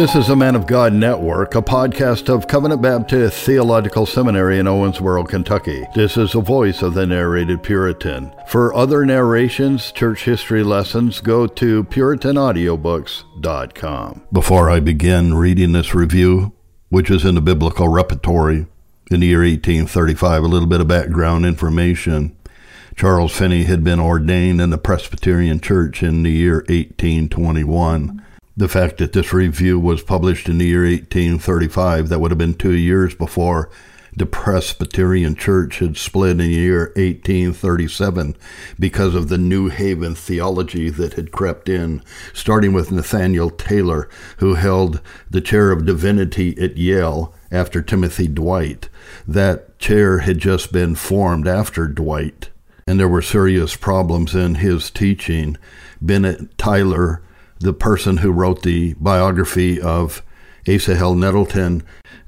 This is a Man of God Network, a podcast of Covenant Baptist Theological Seminary in Owensboro, Kentucky. This is the voice of the narrated Puritan. For other narrations, church history lessons, go to PuritanAudiobooks.com. Before I begin reading this review, which is in the biblical repertory in the year 1835, a little bit of background information. Charles Finney had been ordained in the Presbyterian Church in the year 1821 the fact that this review was published in the year 1835, that would have been two years before the Presbyterian Church had split in the year 1837 because of the New Haven theology that had crept in, starting with Nathaniel Taylor, who held the chair of divinity at Yale after Timothy Dwight. That chair had just been formed after Dwight, and there were serious problems in his teaching. Bennett Tyler the person who wrote the biography of Asahel Nettleton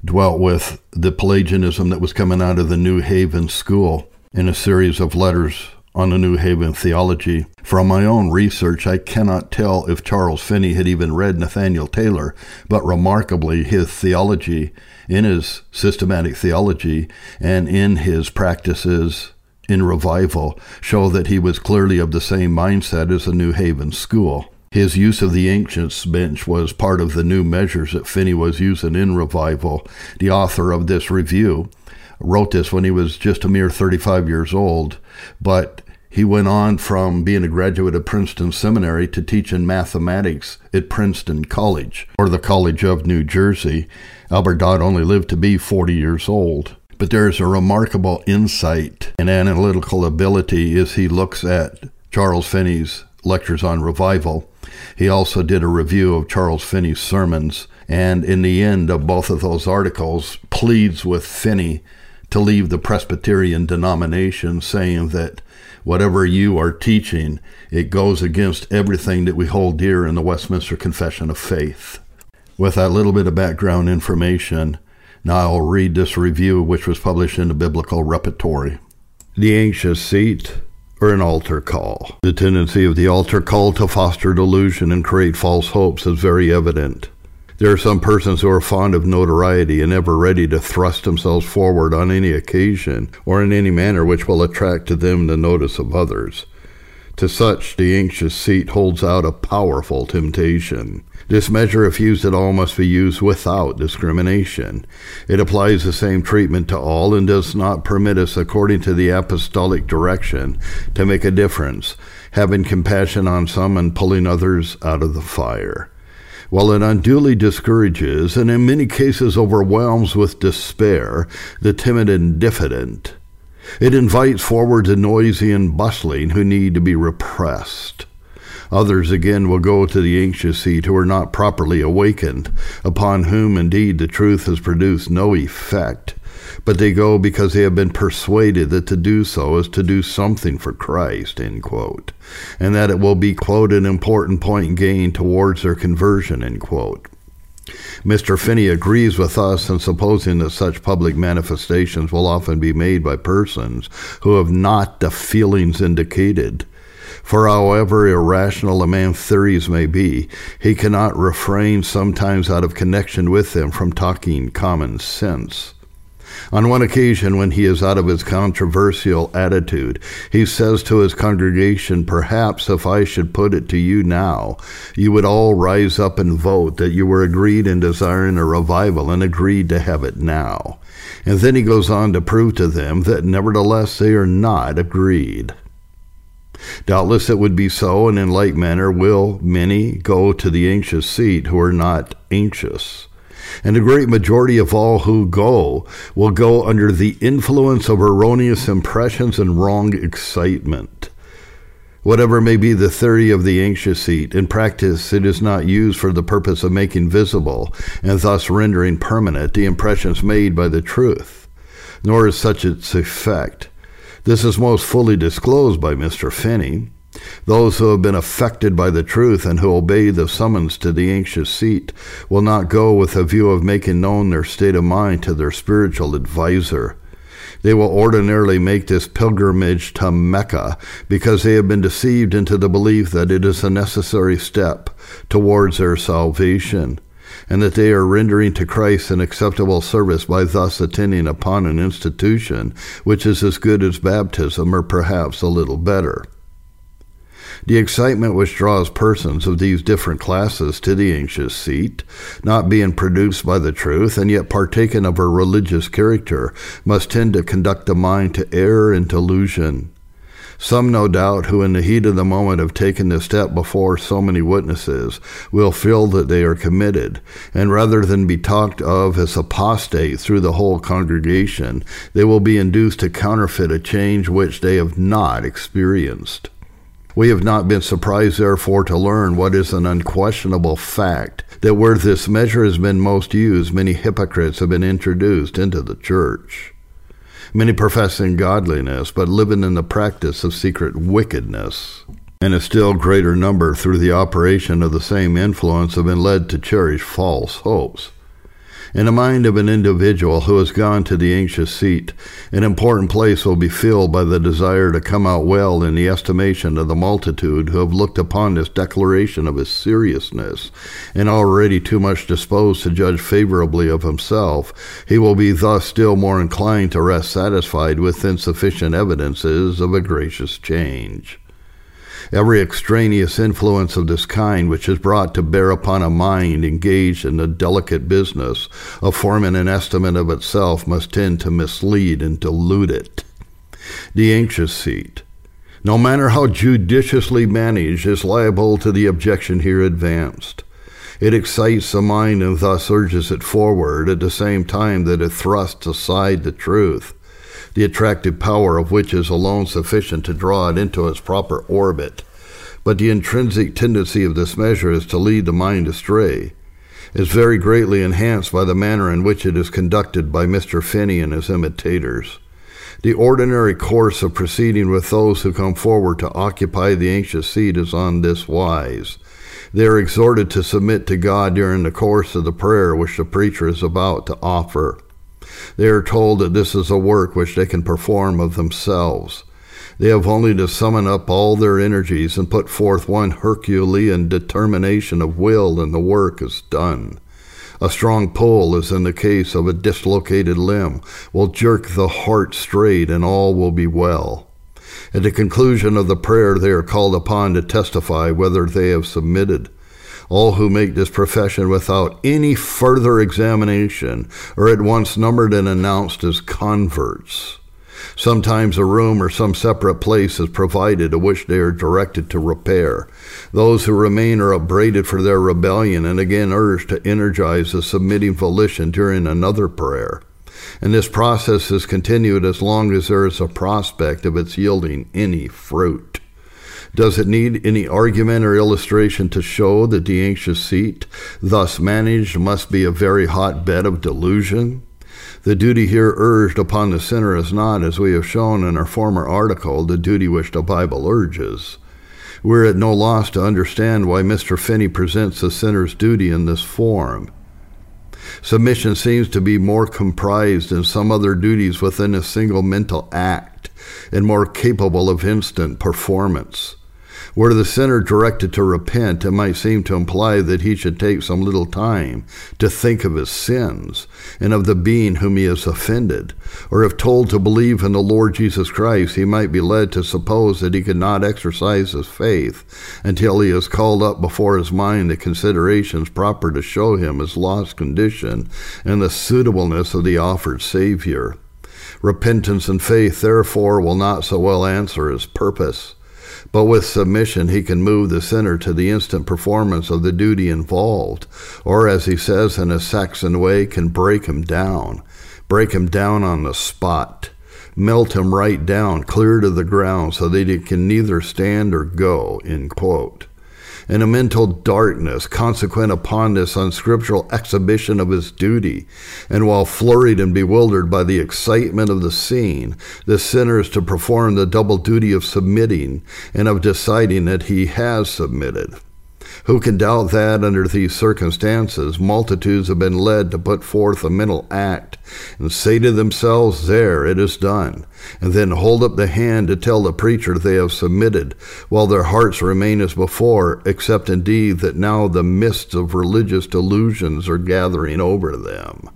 dwelt with the Pelagianism that was coming out of the New Haven school in a series of letters on the New Haven theology. From my own research, I cannot tell if Charles Finney had even read Nathaniel Taylor, but remarkably, his theology, in his systematic theology, and in his practices in revival, show that he was clearly of the same mindset as the New Haven school. His use of the anxious bench was part of the new measures that Finney was using in revival. The author of this review wrote this when he was just a mere 35 years old, but he went on from being a graduate of Princeton Seminary to teaching mathematics at Princeton College, or the College of New Jersey. Albert Dodd only lived to be 40 years old. But there is a remarkable insight and analytical ability as he looks at Charles Finney's lectures on revival he also did a review of Charles Finney's sermons, and in the end of both of those articles, pleads with Finney to leave the Presbyterian denomination, saying that whatever you are teaching, it goes against everything that we hold dear in the Westminster Confession of Faith. With that little bit of background information, now I'll read this review, which was published in the Biblical Repertory. The Anxious Seat an altar call. The tendency of the altar call to foster delusion and create false hopes is very evident. There are some persons who are fond of notoriety and ever ready to thrust themselves forward on any occasion or in any manner which will attract to them the notice of others. To such, the anxious seat holds out a powerful temptation. This measure, if used at all, must be used without discrimination. It applies the same treatment to all and does not permit us, according to the apostolic direction, to make a difference, having compassion on some and pulling others out of the fire. While it unduly discourages and in many cases overwhelms with despair the timid and diffident, it invites forward the noisy and bustling who need to be repressed. Others again will go to the anxious seat who are not properly awakened, upon whom indeed the truth has produced no effect. But they go because they have been persuaded that to do so is to do something for Christ, end quote, and that it will be, quote, an important point gained towards their conversion, end quote. Mr. Finney agrees with us in supposing that such public manifestations will often be made by persons who have not the feelings indicated for however irrational a man's theories may be, he cannot refrain sometimes out of connection with them from talking common sense. On one occasion, when he is out of his controversial attitude, he says to his congregation, Perhaps if I should put it to you now, you would all rise up and vote that you were agreed in desiring a revival and agreed to have it now. And then he goes on to prove to them that nevertheless they are not agreed. Doubtless it would be so, and in like manner will many go to the anxious seat who are not anxious. And the great majority of all who go will go under the influence of erroneous impressions and wrong excitement. Whatever may be the theory of the anxious seat, in practice it is not used for the purpose of making visible and thus rendering permanent the impressions made by the truth, nor is such its effect. This is most fully disclosed by Mr. Finney. Those who have been affected by the truth and who obey the summons to the anxious seat will not go with a view of making known their state of mind to their spiritual adviser. They will ordinarily make this pilgrimage to Mecca because they have been deceived into the belief that it is a necessary step towards their salvation. And that they are rendering to Christ an acceptable service by thus attending upon an institution which is as good as baptism or perhaps a little better. The excitement which draws persons of these different classes to the anxious seat, not being produced by the truth and yet partaken of a religious character, must tend to conduct the mind to error and delusion. Some, no doubt, who in the heat of the moment have taken the step before so many witnesses, will feel that they are committed, and rather than be talked of as apostate through the whole congregation, they will be induced to counterfeit a change which they have not experienced. We have not been surprised, therefore, to learn what is an unquestionable fact that where this measure has been most used, many hypocrites have been introduced into the church. Many professing godliness, but living in the practice of secret wickedness. And a still greater number, through the operation of the same influence, have been led to cherish false hopes. In the mind of an individual who has gone to the anxious seat, an important place will be filled by the desire to come out well in the estimation of the multitude who have looked upon this declaration of his seriousness, and already too much disposed to judge favorably of himself, he will be thus still more inclined to rest satisfied with insufficient evidences of a gracious change. Every extraneous influence of this kind which is brought to bear upon a mind engaged in the delicate business of forming an estimate of itself must tend to mislead and delude it. The anxious seat, no matter how judiciously managed, is liable to the objection here advanced. It excites the mind and thus urges it forward at the same time that it thrusts aside the truth the attractive power of which is alone sufficient to draw it into its proper orbit. But the intrinsic tendency of this measure is to lead the mind astray. Is very greatly enhanced by the manner in which it is conducted by Mr. Finney and his imitators. The ordinary course of proceeding with those who come forward to occupy the anxious seat is on this wise. They are exhorted to submit to God during the course of the prayer which the preacher is about to offer. They are told that this is a work which they can perform of themselves. They have only to summon up all their energies and put forth one Herculean determination of will, and the work is done. A strong pull, as in the case of a dislocated limb, will jerk the heart straight, and all will be well. At the conclusion of the prayer, they are called upon to testify whether they have submitted all who make this profession without any further examination are at once numbered and announced as converts. Sometimes a room or some separate place is provided to which they are directed to repair. Those who remain are upbraided for their rebellion and again urged to energize the submitting volition during another prayer. And this process is continued as long as there is a prospect of its yielding any fruit. Does it need any argument or illustration to show that the anxious seat, thus managed, must be a very hot bed of delusion? The duty here urged upon the sinner is not, as we have shown in our former article, the duty which the Bible urges. We're at no loss to understand why Mr. Finney presents the sinner's duty in this form. Submission seems to be more comprised than some other duties within a single mental act and more capable of instant performance. Were the sinner directed to repent, it might seem to imply that he should take some little time to think of his sins and of the being whom he has offended. Or if told to believe in the Lord Jesus Christ, he might be led to suppose that he could not exercise his faith until he has called up before his mind the considerations proper to show him his lost condition and the suitableness of the offered Savior. Repentance and faith, therefore, will not so well answer his purpose. But with submission, he can move the sinner to the instant performance of the duty involved, or as he says in a Saxon way, can break him down, break him down on the spot, melt him right down, clear to the ground, so that he can neither stand or go. End quote and a mental darkness consequent upon this unscriptural exhibition of his duty. And while flurried and bewildered by the excitement of the scene, the sinner is to perform the double duty of submitting and of deciding that he has submitted. Who can doubt that under these circumstances, multitudes have been led to put forth a mental act and say to themselves, There, it is done, and then hold up the hand to tell the preacher they have submitted, while their hearts remain as before, except indeed that now the mists of religious delusions are gathering over them?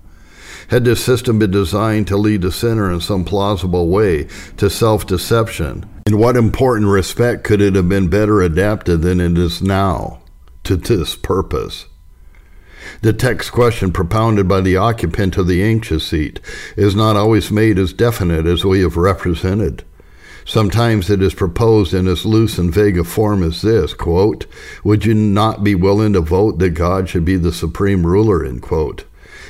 Had this system been designed to lead the sinner in some plausible way to self deception? In what important respect could it have been better adapted than it is now to this purpose? The text question propounded by the occupant of the anxious seat is not always made as definite as we have represented. Sometimes it is proposed in as loose and vague a form as this quote, Would you not be willing to vote that God should be the supreme ruler? End quote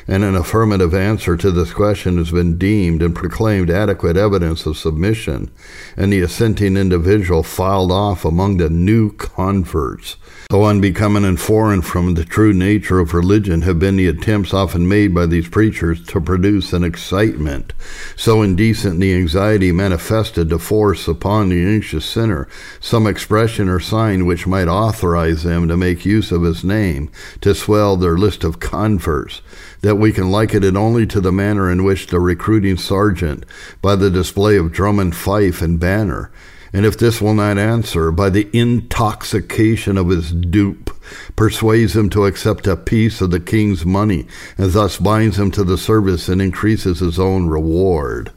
and an affirmative answer to this question has been deemed and proclaimed adequate evidence of submission, and the assenting individual filed off among the new converts. So unbecoming and foreign from the true nature of religion have been the attempts often made by these preachers to produce an excitement, so indecent the anxiety manifested to force upon the anxious sinner some expression or sign which might authorize them to make use of his name, to swell their list of converts, that we can liken it only to the manner in which the recruiting sergeant, by the display of drum and fife and banner, and if this will not answer, by the intoxication of his dupe, persuades him to accept a piece of the king's money, and thus binds him to the service and increases his own reward.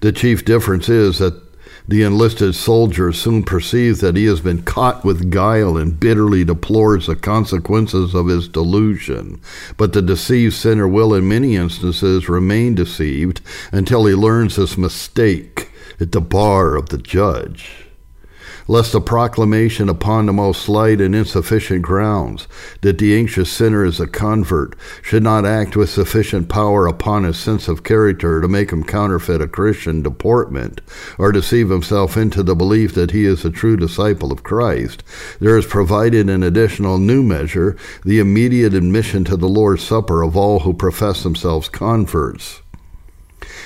The chief difference is that the enlisted soldier soon perceives that he has been caught with guile and bitterly deplores the consequences of his delusion. But the deceived sinner will, in many instances, remain deceived until he learns his mistake at the bar of the judge lest a proclamation upon the most slight and insufficient grounds that the anxious sinner is a convert should not act with sufficient power upon his sense of character to make him counterfeit a Christian deportment or deceive himself into the belief that he is a true disciple of Christ, there is provided an additional new measure, the immediate admission to the Lord's Supper of all who profess themselves converts.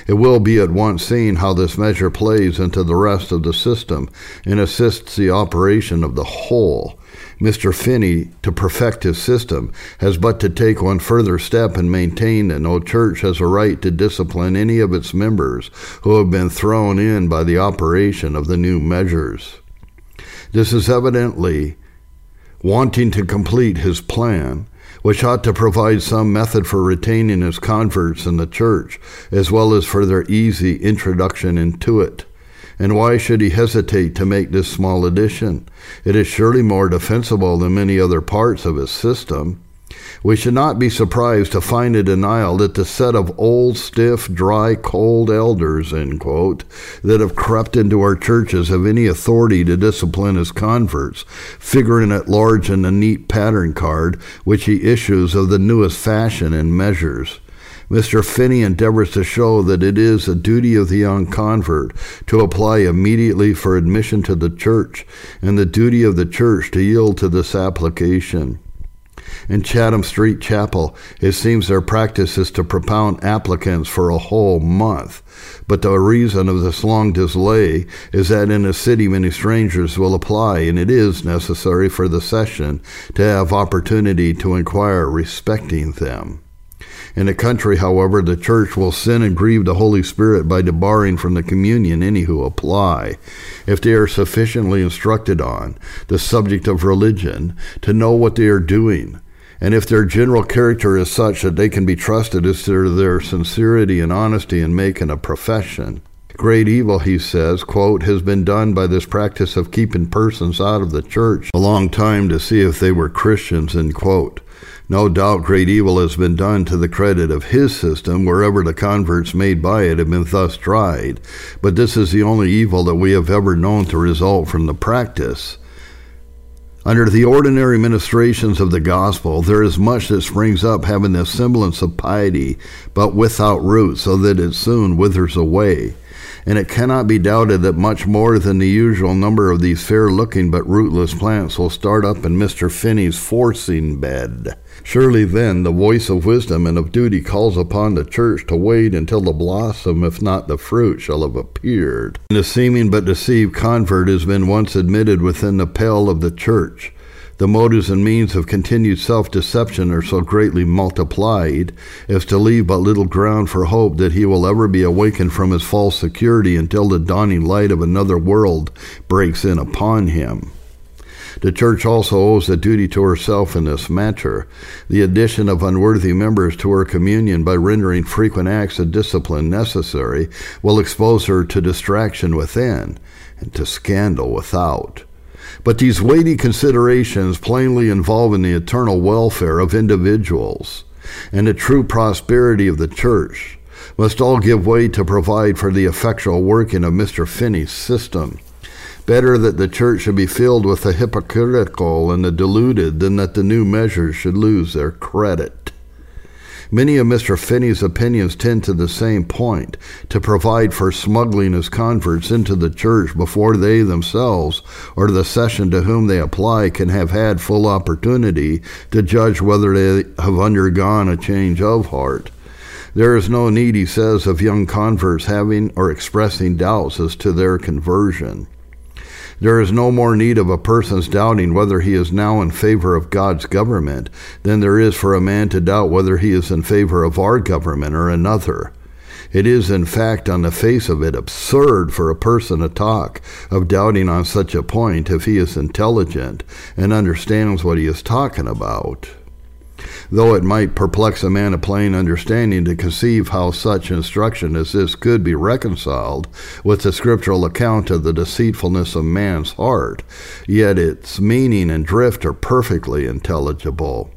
It will be at once seen how this measure plays into the rest of the system and assists the operation of the whole. Mr. Finney, to perfect his system, has but to take one further step and maintain that no church has a right to discipline any of its members who have been thrown in by the operation of the new measures. This is evidently wanting to complete his plan which ought to provide some method for retaining his converts in the church, as well as for their easy introduction into it. And why should he hesitate to make this small addition? It is surely more defensible than many other parts of his system. We should not be surprised to find a denial that the set of old, stiff, dry, cold elders, quote, that have crept into our churches have any authority to discipline his converts, figuring at large in the neat pattern card which he issues of the newest fashion and measures. Mr. Finney endeavors to show that it is a duty of the young convert to apply immediately for admission to the church, and the duty of the church to yield to this application. In Chatham Street Chapel, it seems their practice is to propound applicants for a whole month. But the reason of this long delay is that in a city many strangers will apply, and it is necessary for the session to have opportunity to inquire respecting them. In the country, however, the church will sin and grieve the Holy Spirit by debarring from the communion any who apply, if they are sufficiently instructed on the subject of religion to know what they are doing, and if their general character is such that they can be trusted as to their sincerity and honesty in making a profession. Great evil, he says, quote, has been done by this practice of keeping persons out of the church a long time to see if they were Christians, end quote. No doubt great evil has been done to the credit of his system wherever the converts made by it have been thus tried, but this is the only evil that we have ever known to result from the practice. Under the ordinary ministrations of the gospel, there is much that springs up having the semblance of piety, but without root, so that it soon withers away and it cannot be doubted that much more than the usual number of these fair looking but rootless plants will start up in Mr. Finney's forcing bed. Surely then the voice of wisdom and of duty calls upon the church to wait until the blossom, if not the fruit, shall have appeared. And the seeming but deceived convert has been once admitted within the pale of the church. The motives and means of continued self deception are so greatly multiplied as to leave but little ground for hope that he will ever be awakened from his false security until the dawning light of another world breaks in upon him. The Church also owes a duty to herself in this matter. The addition of unworthy members to her communion by rendering frequent acts of discipline necessary will expose her to distraction within and to scandal without. But these weighty considerations plainly involve in the eternal welfare of individuals and the true prosperity of the church must all give way to provide for the effectual working of Mr. Finney's system. Better that the church should be filled with the hypocritical and the deluded than that the new measures should lose their credit. Many of Mr. Finney's opinions tend to the same point to provide for smuggling his converts into the church before they themselves or the session to whom they apply can have had full opportunity to judge whether they have undergone a change of heart. There is no need, he says, of young converts having or expressing doubts as to their conversion. There is no more need of a person's doubting whether he is now in favor of God's government than there is for a man to doubt whether he is in favor of our government or another. It is, in fact, on the face of it, absurd for a person to talk of doubting on such a point if he is intelligent and understands what he is talking about though it might perplex a man of plain understanding to conceive how such instruction as this could be reconciled with the scriptural account of the deceitfulness of man's heart, yet its meaning and drift are perfectly intelligible.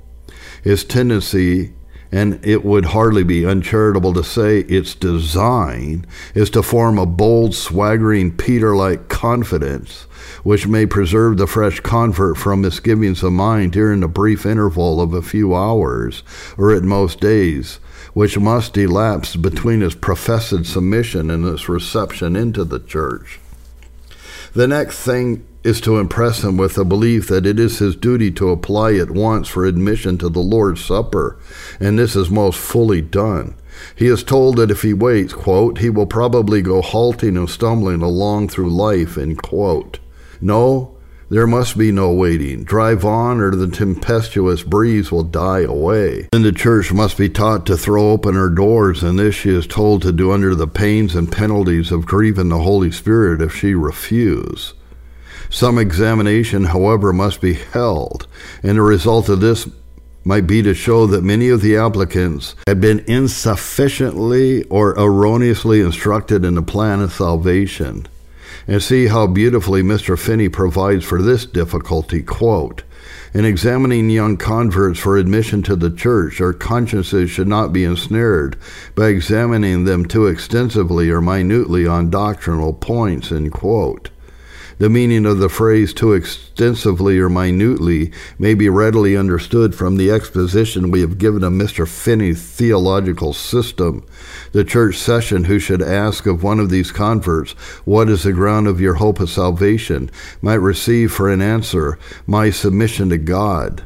Its tendency and it would hardly be uncharitable to say its design is to form a bold, swaggering, Peter like confidence which may preserve the fresh convert from misgivings of mind during the brief interval of a few hours, or at most days, which must elapse between his professed submission and his reception into the church. The next thing is to impress him with the belief that it is his duty to apply at once for admission to the Lord's Supper, and this is most fully done. He is told that if he waits, quote, he will probably go halting and stumbling along through life, end quote. No, there must be no waiting. Drive on, or the tempestuous breeze will die away. Then the church must be taught to throw open her doors, and this she is told to do under the pains and penalties of grieving the Holy Spirit if she refuse. Some examination, however, must be held, and the result of this might be to show that many of the applicants had been insufficiently or erroneously instructed in the plan of salvation and see how beautifully Mr. Finney provides for this difficulty. Quote, in examining young converts for admission to the church, their consciences should not be ensnared by examining them too extensively or minutely on doctrinal points. End quote. The meaning of the phrase too extensively or minutely may be readily understood from the exposition we have given of Mr. Finney's theological system. The church session who should ask of one of these converts, What is the ground of your hope of salvation? might receive for an answer, My submission to God.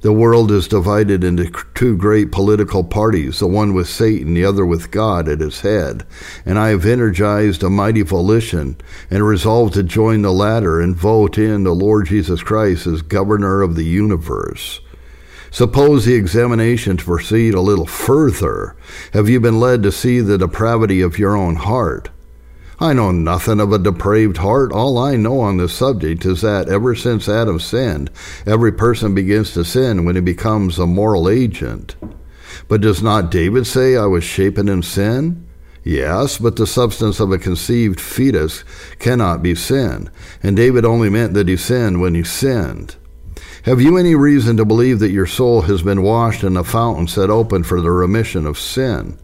The world is divided into two great political parties, the one with Satan, the other with God at its head. And I have energized a mighty volition and resolved to join the latter and vote in the Lord Jesus Christ as governor of the universe. Suppose the examination to proceed a little further. Have you been led to see the depravity of your own heart? I know nothing of a depraved heart. All I know on this subject is that ever since Adam sinned, every person begins to sin when he becomes a moral agent. But does not David say, I was shapen in sin? Yes, but the substance of a conceived fetus cannot be sin, and David only meant that he sinned when he sinned. Have you any reason to believe that your soul has been washed in a fountain set open for the remission of sin?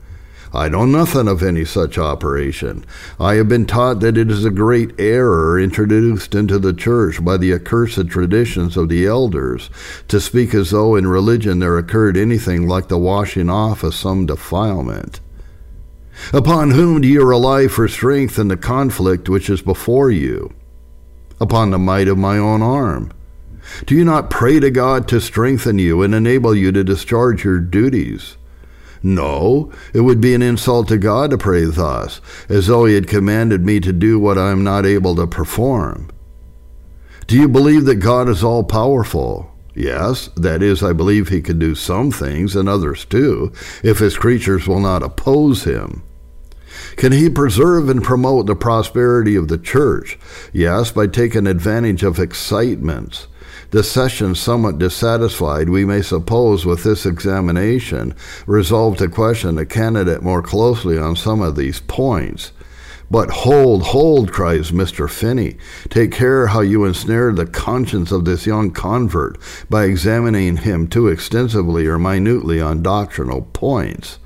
I know nothing of any such operation. I have been taught that it is a great error introduced into the church by the accursed traditions of the elders to speak as though in religion there occurred anything like the washing off of some defilement. Upon whom do you rely for strength in the conflict which is before you? Upon the might of my own arm. Do you not pray to God to strengthen you and enable you to discharge your duties? No, it would be an insult to God to pray thus, as though He had commanded me to do what I am not able to perform. Do you believe that God is all powerful? Yes, that is, I believe he can do some things, and others too, if his creatures will not oppose him. Can he preserve and promote the prosperity of the church? Yes, by taking advantage of excitements. The session, somewhat dissatisfied, we may suppose, with this examination, resolved to question the candidate more closely on some of these points. But hold, hold, cries Mr. Finney. Take care how you ensnare the conscience of this young convert by examining him too extensively or minutely on doctrinal points.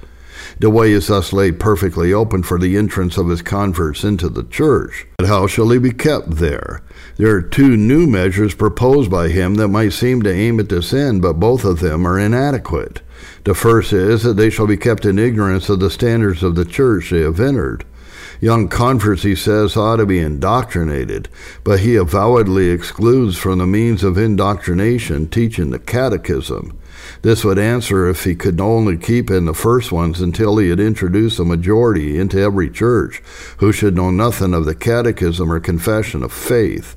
The way is thus laid perfectly open for the entrance of his converts into the church. But how shall he be kept there? There are two new measures proposed by him that might seem to aim at this end, but both of them are inadequate. The first is that they shall be kept in ignorance of the standards of the church they have entered. Young converts, he says, ought to be indoctrinated, but he avowedly excludes from the means of indoctrination teaching the catechism. This would answer if he could only keep in the first ones until he had introduced a majority into every church who should know nothing of the catechism or confession of faith.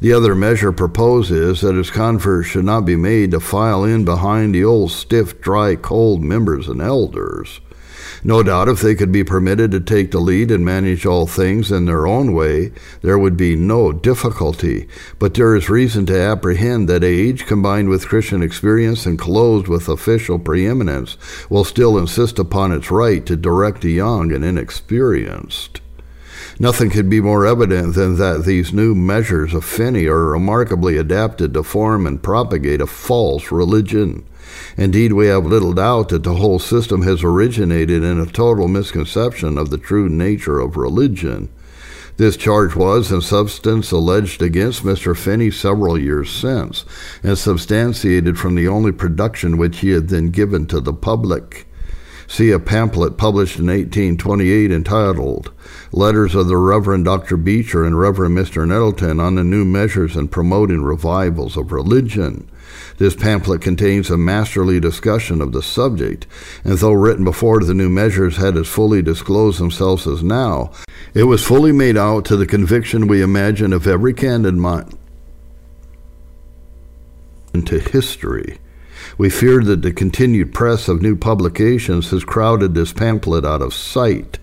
The other measure proposed is that his converts should not be made to file in behind the old stiff, dry, cold members and elders. No doubt if they could be permitted to take the lead and manage all things in their own way, there would be no difficulty. But there is reason to apprehend that age, combined with Christian experience and clothed with official preeminence, will still insist upon its right to direct the young and inexperienced. Nothing could be more evident than that these new measures of Finney are remarkably adapted to form and propagate a false religion. Indeed, we have little doubt that the whole system has originated in a total misconception of the true nature of religion. This charge was, in substance, alleged against Mr. Finney several years since, and substantiated from the only production which he had then given to the public. See a pamphlet published in 1828 entitled Letters of the Reverend Dr. Beecher and Reverend Mr. Nettleton on the New Measures in Promoting Revivals of Religion. This pamphlet contains a masterly discussion of the subject, and though written before the new measures had as fully disclosed themselves as now, it was fully made out to the conviction we imagine of every candid mind into history. We fear that the continued press of new publications has crowded this pamphlet out of sight.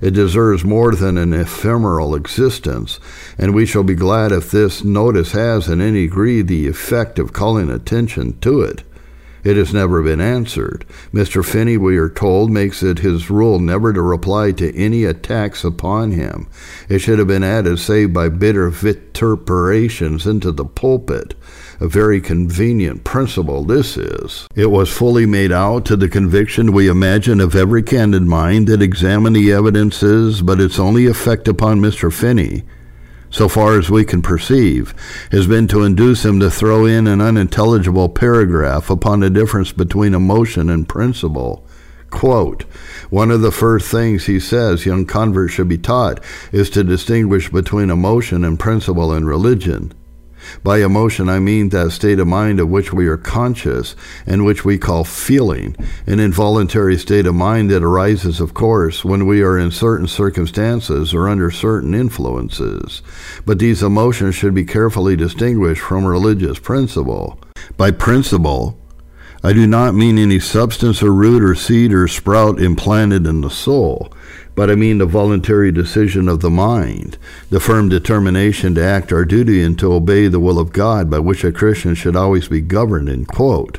It deserves more than an ephemeral existence, and we shall be glad if this notice has in any degree the effect of calling attention to it. It has never been answered. Mr. Finney, we are told, makes it his rule never to reply to any attacks upon him. It should have been added, save by bitter vituperations into the pulpit. A very convenient principle this is. It was fully made out to the conviction we imagine of every candid mind that examined the evidences, but its only effect upon Mr. Finney so far as we can perceive, has been to induce him to throw in an unintelligible paragraph upon the difference between emotion and principle. Quote, one of the first things he says young converts should be taught is to distinguish between emotion and principle in religion. By emotion, I mean that state of mind of which we are conscious and which we call feeling, an involuntary state of mind that arises, of course, when we are in certain circumstances or under certain influences. But these emotions should be carefully distinguished from religious principle. By principle, I do not mean any substance or root or seed or sprout implanted in the soul but I mean the voluntary decision of the mind, the firm determination to act our duty and to obey the will of God by which a Christian should always be governed. End quote.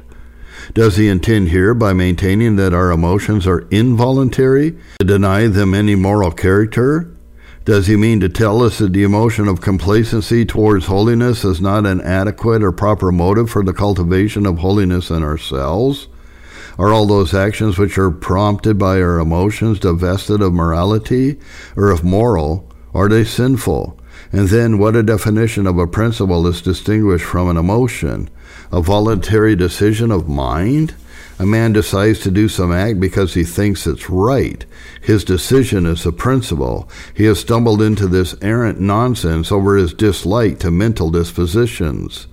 Does he intend here by maintaining that our emotions are involuntary to deny them any moral character? Does he mean to tell us that the emotion of complacency towards holiness is not an adequate or proper motive for the cultivation of holiness in ourselves? Are all those actions which are prompted by our emotions divested of morality or of moral? Are they sinful? And then, what a definition of a principle is distinguished from an emotion? A voluntary decision of mind? A man decides to do some act because he thinks it's right. His decision is a principle. He has stumbled into this errant nonsense over his dislike to mental dispositions.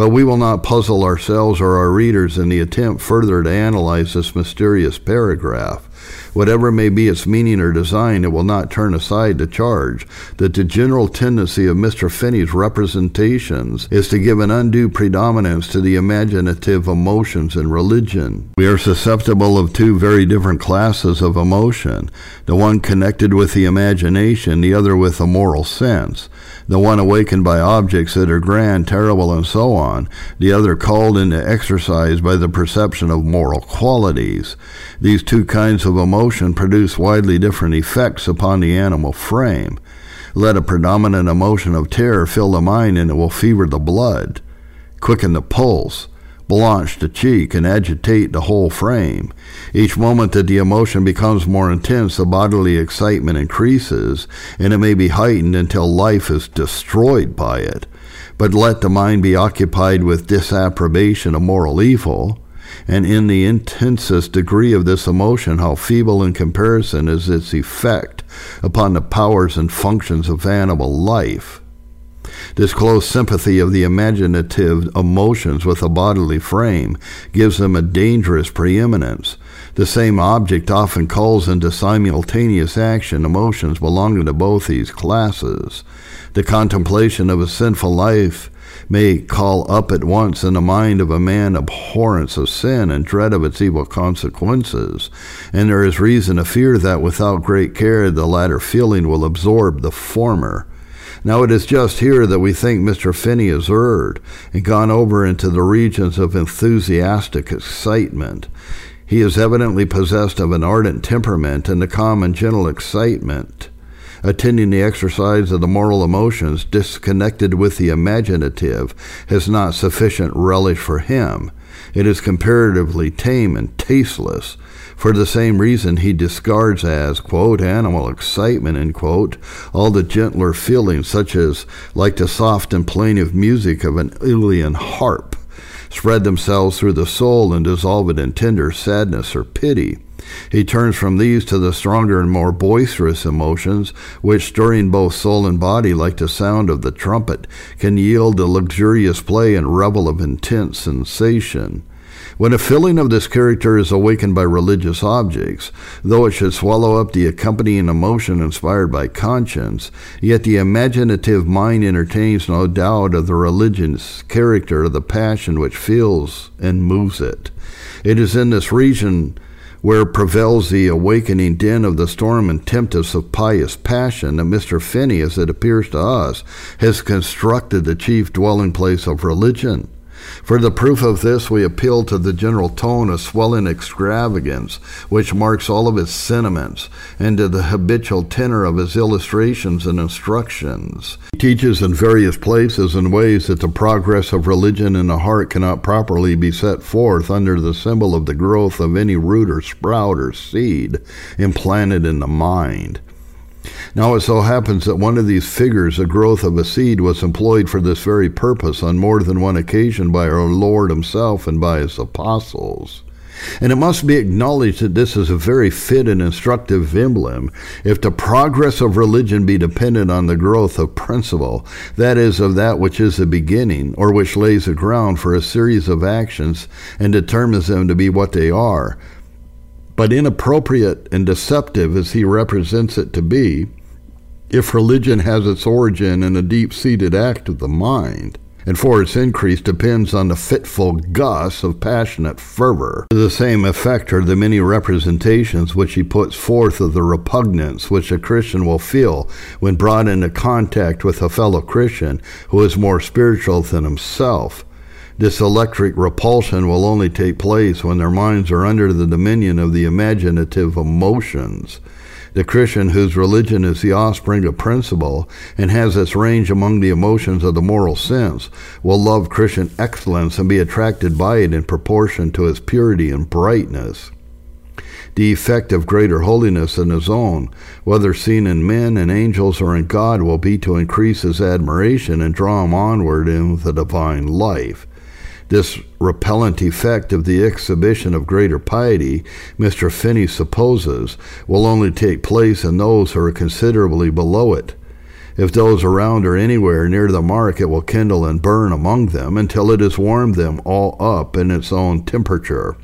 But we will not puzzle ourselves or our readers in the attempt further to analyze this mysterious paragraph. Whatever may be its meaning or design, it will not turn aside to charge that the general tendency of Mr. Finney's representations is to give an undue predominance to the imaginative emotions in religion. We are susceptible of two very different classes of emotion, the one connected with the imagination, the other with the moral sense the one awakened by objects that are grand, terrible, and so on, the other called into exercise by the perception of moral qualities. These two kinds of emotion produce widely different effects upon the animal frame. Let a predominant emotion of terror fill the mind and it will fever the blood, quicken the pulse, blanch the cheek and agitate the whole frame. Each moment that the emotion becomes more intense, the bodily excitement increases, and it may be heightened until life is destroyed by it. But let the mind be occupied with disapprobation of moral evil, and in the intensest degree of this emotion, how feeble in comparison is its effect upon the powers and functions of animal life. This close sympathy of the imaginative emotions with the bodily frame gives them a dangerous preeminence. The same object often calls into simultaneous action emotions belonging to both these classes. The contemplation of a sinful life may call up at once in the mind of a man abhorrence of sin and dread of its evil consequences, and there is reason to fear that without great care the latter feeling will absorb the former. Now it is just here that we think Mr. Finney has erred and gone over into the regions of enthusiastic excitement. He is evidently possessed of an ardent temperament and the calm and gentle excitement attending the exercise of the moral emotions disconnected with the imaginative has not sufficient relish for him. It is comparatively tame and tasteless, for the same reason, he discards as, quote, animal excitement, end quote, all the gentler feelings, such as, like the soft and plaintive music of an Aeolian harp, spread themselves through the soul and dissolve it in tender sadness or pity. He turns from these to the stronger and more boisterous emotions, which, stirring both soul and body like the sound of the trumpet, can yield a luxurious play and revel of intense sensation. When a feeling of this character is awakened by religious objects, though it should swallow up the accompanying emotion inspired by conscience, yet the imaginative mind entertains no doubt of the religious character of the passion which feels and moves it. It is in this region where prevails the awakening din of the storm and tempest of pious passion that Mr. Finney, as it appears to us, has constructed the chief dwelling place of religion. For the proof of this, we appeal to the general tone of swelling extravagance, which marks all of his sentiments, and to the habitual tenor of his illustrations and instructions. He teaches in various places in ways that the progress of religion in the heart cannot properly be set forth under the symbol of the growth of any root or sprout or seed implanted in the mind. Now it so happens that one of these figures, the growth of a seed, was employed for this very purpose on more than one occasion by our Lord himself and by his apostles. And it must be acknowledged that this is a very fit and instructive emblem. If the progress of religion be dependent on the growth of principle, that is, of that which is the beginning, or which lays the ground for a series of actions and determines them to be what they are, but inappropriate and deceptive as he represents it to be, if religion has its origin in a deep seated act of the mind, and for its increase depends on the fitful gusts of passionate fervor. To the same effect are the many representations which he puts forth of the repugnance which a Christian will feel when brought into contact with a fellow Christian who is more spiritual than himself this electric repulsion will only take place when their minds are under the dominion of the imaginative emotions. The Christian whose religion is the offspring of principle and has its range among the emotions of the moral sense will love Christian excellence and be attracted by it in proportion to its purity and brightness. The effect of greater holiness than his own, whether seen in men and angels or in God, will be to increase his admiration and draw him onward in the divine life. This repellent effect of the exhibition of greater piety, Mr. Finney supposes, will only take place in those who are considerably below it. If those around are anywhere near the mark, it will kindle and burn among them until it has warmed them all up in its own temperature.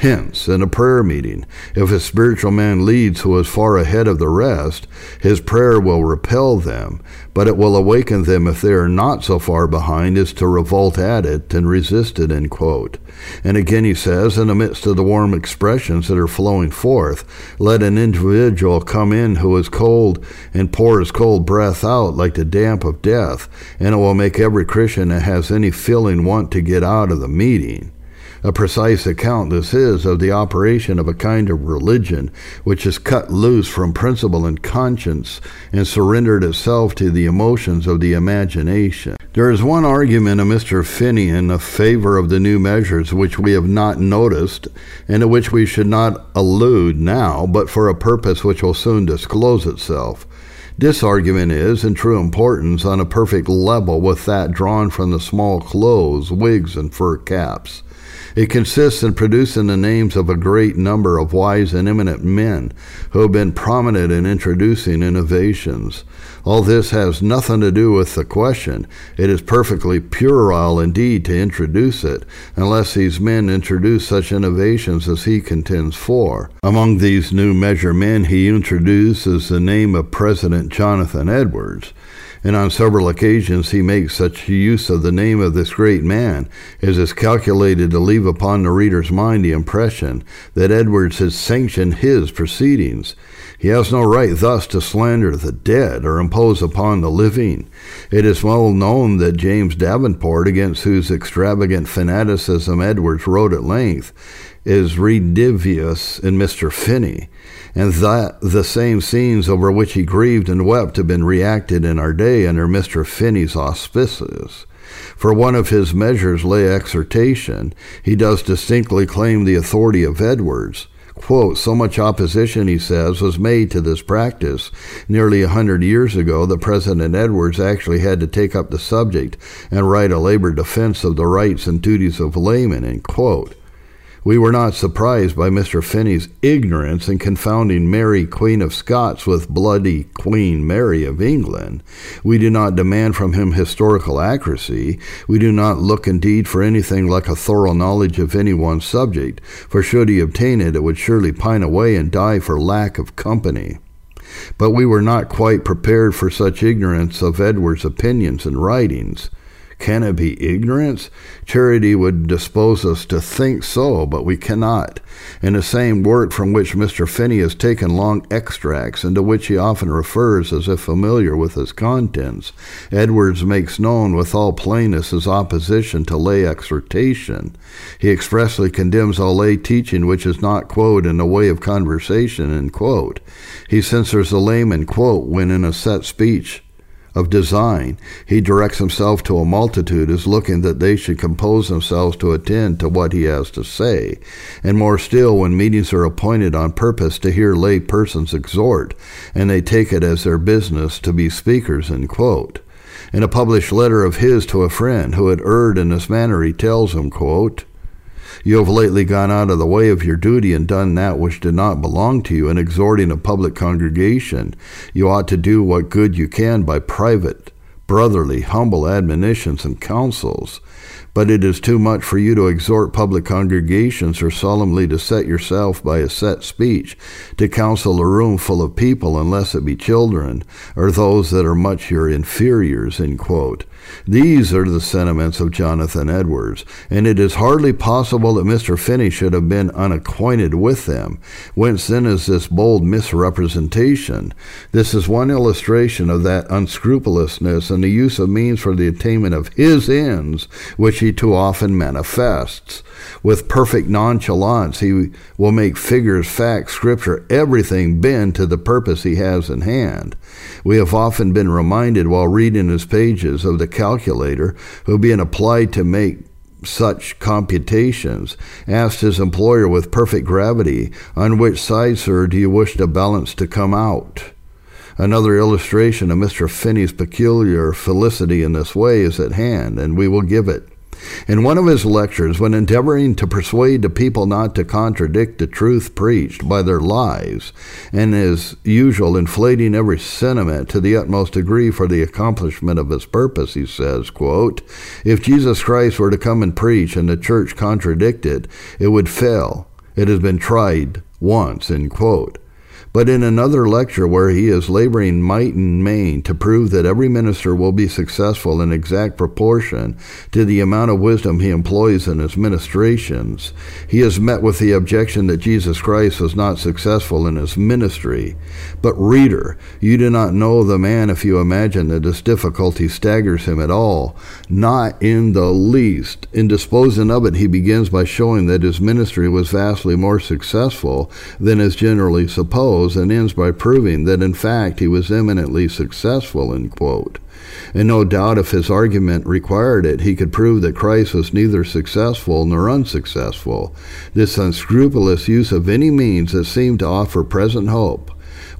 Hence, in a prayer meeting, if a spiritual man leads who is far ahead of the rest, his prayer will repel them, but it will awaken them if they are not so far behind as to revolt at it and resist it. End quote. And again he says, in the midst of the warm expressions that are flowing forth, let an individual come in who is cold and pour his cold breath out like the damp of death, and it will make every Christian that has any feeling want to get out of the meeting. A precise account this is of the operation of a kind of religion which is cut loose from principle and conscience and surrendered itself to the emotions of the imagination. There is one argument of Mr. Finney in favor of the new measures which we have not noticed and to which we should not allude now, but for a purpose which will soon disclose itself. This argument is, in true importance, on a perfect level with that drawn from the small clothes, wigs, and fur caps. It consists in producing the names of a great number of wise and eminent men who have been prominent in introducing innovations. All this has nothing to do with the question. It is perfectly puerile indeed to introduce it, unless these men introduce such innovations as he contends for. Among these new measure men he introduces the name of President Jonathan Edwards and on several occasions he makes such use of the name of this great man as is calculated to leave upon the reader's mind the impression that Edwards has sanctioned his proceedings. He has no right thus to slander the dead or impose upon the living. It is well known that James Davenport, against whose extravagant fanaticism Edwards wrote at length, is redivivus in Mr. Finney and that the same scenes over which he grieved and wept have been reacted in our day under Mr. Finney's auspices. For one of his measures lay exhortation. He does distinctly claim the authority of Edwards. Quote, so much opposition, he says, was made to this practice nearly a hundred years ago that President Edwards actually had to take up the subject and write a labor defense of the rights and duties of laymen, end quote. We were not surprised by Mr. Finney's ignorance in confounding Mary, Queen of Scots, with bloody Queen Mary of England. We do not demand from him historical accuracy. We do not look indeed for anything like a thorough knowledge of any one subject, for should he obtain it, it would surely pine away and die for lack of company. But we were not quite prepared for such ignorance of Edward's opinions and writings. Can it be ignorance? Charity would dispose us to think so, but we cannot. In the same work from which Mr. Finney has taken long extracts, and to which he often refers as if familiar with its contents, Edwards makes known with all plainness his opposition to lay exhortation. He expressly condemns all lay teaching which is not, quote, in the way of conversation, end quote. He censors the layman, quote, when in a set speech of design. He directs himself to a multitude as looking that they should compose themselves to attend to what he has to say, and more still when meetings are appointed on purpose to hear lay persons exhort, and they take it as their business to be speakers. In a published letter of his to a friend who had erred in this manner, he tells him, quote, you have lately gone out of the way of your duty and done that which did not belong to you in exhorting a public congregation. You ought to do what good you can by private, brotherly, humble admonitions and counsels. But it is too much for you to exhort public congregations or solemnly to set yourself by a set speech to counsel a room full of people unless it be children or those that are much your inferiors. End quote. These are the sentiments of Jonathan Edwards, and it is hardly possible that Mr. Finney should have been unacquainted with them. Whence then is this bold misrepresentation? This is one illustration of that unscrupulousness and the use of means for the attainment of his ends, which he too often manifests. With perfect nonchalance, he will make figures, facts, scripture, everything bend to the purpose he has in hand. We have often been reminded while reading his pages of the calculator who, being applied to make such computations, asked his employer with perfect gravity, On which side, sir, do you wish the balance to come out? Another illustration of Mr. Finney's peculiar felicity in this way is at hand, and we will give it. In one of his lectures, when endeavoring to persuade the people not to contradict the truth preached by their lies, and as usual inflating every sentiment to the utmost degree for the accomplishment of his purpose, he says, quote, If Jesus Christ were to come and preach and the church contradict it, it would fail. It has been tried once, end quote. But in another lecture where he is laboring might and main to prove that every minister will be successful in exact proportion to the amount of wisdom he employs in his ministrations, he is met with the objection that Jesus Christ was not successful in his ministry. But reader, you do not know the man if you imagine that this difficulty staggers him at all. Not in the least. In disposing of it, he begins by showing that his ministry was vastly more successful than is generally supposed and ends by proving that in fact he was eminently successful, end quote. And no doubt if his argument required it, he could prove that Christ was neither successful nor unsuccessful. This unscrupulous use of any means that seemed to offer present hope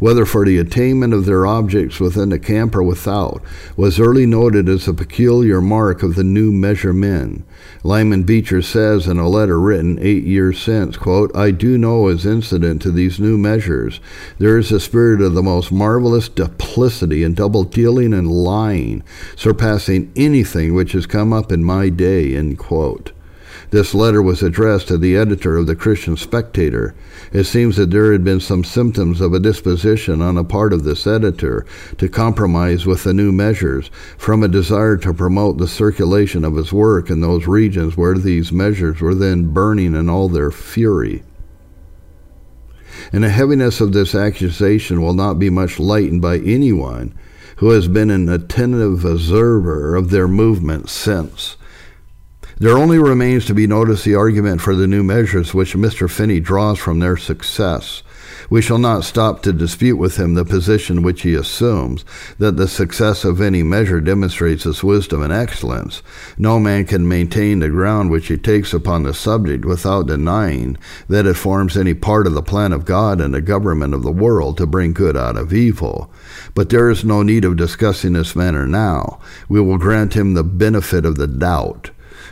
whether for the attainment of their objects within the camp or without, was early noted as a peculiar mark of the new measure men. Lyman Beecher says in a letter written eight years since, quote, I do know as incident to these new measures, there is a spirit of the most marvelous duplicity and double dealing and lying, surpassing anything which has come up in my day, end quote. This letter was addressed to the editor of the Christian Spectator. It seems that there had been some symptoms of a disposition on the part of this editor to compromise with the new measures, from a desire to promote the circulation of his work in those regions where these measures were then burning in all their fury. And the heaviness of this accusation will not be much lightened by anyone who has been an attentive observer of their movements since. There only remains to be noticed the argument for the new measures which Mr. Finney draws from their success. We shall not stop to dispute with him the position which he assumes, that the success of any measure demonstrates its wisdom and excellence. No man can maintain the ground which he takes upon the subject without denying that it forms any part of the plan of God and the government of the world to bring good out of evil. But there is no need of discussing this matter now. We will grant him the benefit of the doubt.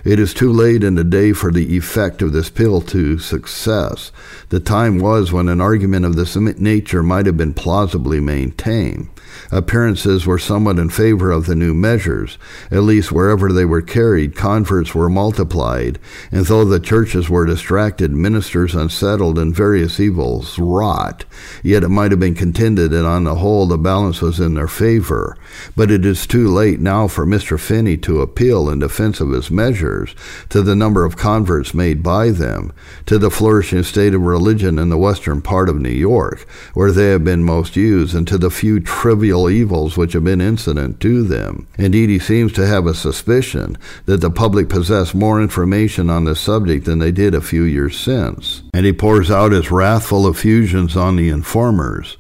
It is too late in the day for the effect of this pill to success. The time was when an argument of this nature might have been plausibly maintained. Appearances were somewhat in favor of the new measures. At least wherever they were carried, converts were multiplied, and though the churches were distracted, ministers unsettled, and various evils wrought, yet it might have been contended that on the whole the balance was in their favor. But it is too late now for Mr. Finney to appeal in defense of his measures to the number of converts made by them, to the flourishing state of religion in the western part of New York, where they have been most used, and to the few trivial evils which have been incident to them. Indeed, he seems to have a suspicion that the public possess more information on this subject than they did a few years since, and he pours out his wrathful effusions on the informers.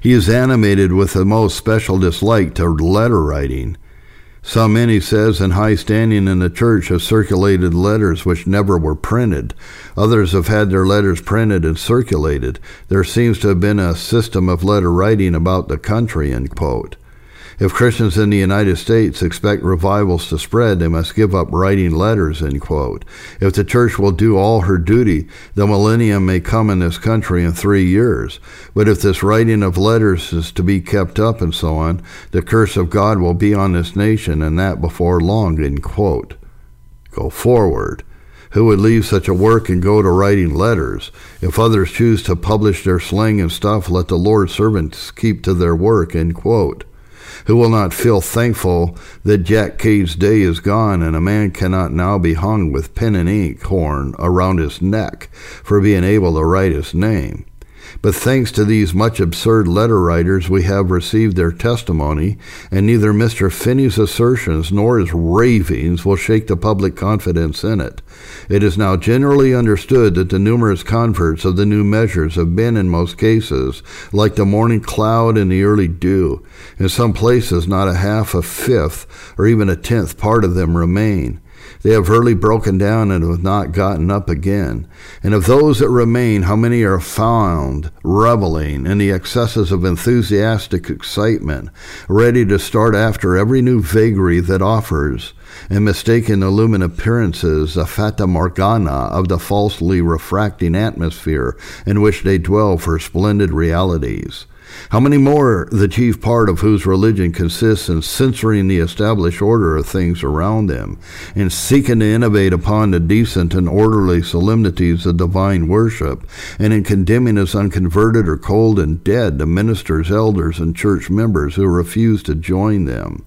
He is animated with the most special dislike to letter writing. Some many says, in high standing in the church have circulated letters which never were printed. Others have had their letters printed and circulated. There seems to have been a system of letter writing about the country, end quote. If Christians in the United States expect revivals to spread, they must give up writing letters, end quote. If the church will do all her duty, the millennium may come in this country in three years. But if this writing of letters is to be kept up and so on, the curse of God will be on this nation, and that before long, end quote. Go forward. Who would leave such a work and go to writing letters? If others choose to publish their slang and stuff, let the Lord's servants keep to their work, end quote who will not feel thankful that Jack Cade's day is gone and a man cannot now be hung with pen and ink horn around his neck for being able to write his name. But thanks to these much absurd letter writers, we have received their testimony, and neither Mr. Finney's assertions nor his ravings will shake the public confidence in it. It is now generally understood that the numerous converts of the new measures have been, in most cases, like the morning cloud and the early dew. In some places, not a half, a fifth, or even a tenth part of them remain. They have early broken down and have not gotten up again. And of those that remain, how many are found reveling in the excesses of enthusiastic excitement, ready to start after every new vagary that offers, and mistaking the luminous appearances, the fata morgana of the falsely refracting atmosphere in which they dwell for splendid realities? How many more, the chief part of whose religion consists in censoring the established order of things around them, in seeking to innovate upon the decent and orderly solemnities of divine worship, and in condemning as unconverted or cold and dead the ministers, elders, and church members who refuse to join them?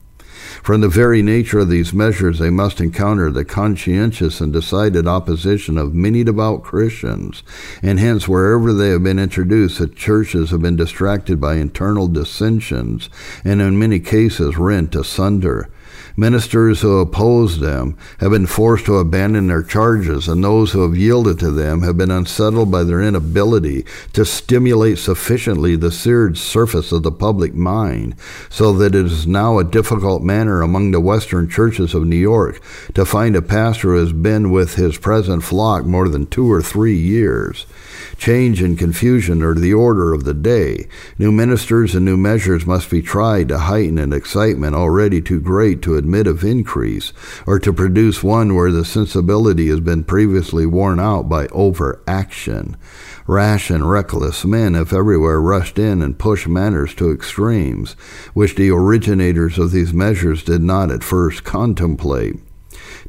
From the very nature of these measures, they must encounter the conscientious and decided opposition of many devout Christians, and hence, wherever they have been introduced, the churches have been distracted by internal dissensions, and in many cases rent asunder. Ministers who oppose them have been forced to abandon their charges, and those who have yielded to them have been unsettled by their inability to stimulate sufficiently the seared surface of the public mind, so that it is now a difficult matter among the Western churches of New York to find a pastor who has been with his present flock more than two or three years. Change and confusion are the order of the day. New ministers and new measures must be tried to heighten an excitement already too great to admit of increase, or to produce one where the sensibility has been previously worn out by overaction. Rash and reckless men have everywhere rushed in and pushed matters to extremes, which the originators of these measures did not at first contemplate.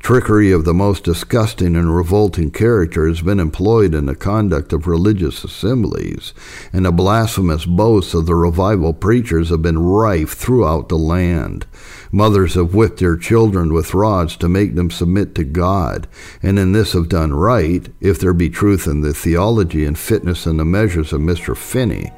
Trickery of the most disgusting and revolting character has been employed in the conduct of religious assemblies, and the blasphemous boasts of the revival preachers have been rife throughout the land. Mothers have whipped their children with rods to make them submit to God, and in this have done right, if there be truth in the theology and fitness in the measures of Mr. Finney.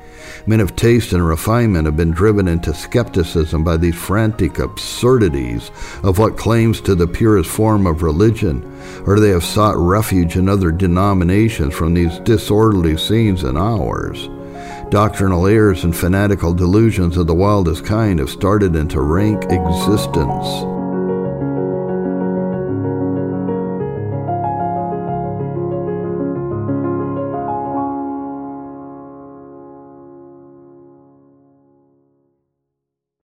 Men of taste and refinement have been driven into skepticism by these frantic absurdities of what claims to the purest form of religion, or they have sought refuge in other denominations from these disorderly scenes and hours. Doctrinal errors and fanatical delusions of the wildest kind have started into rank existence.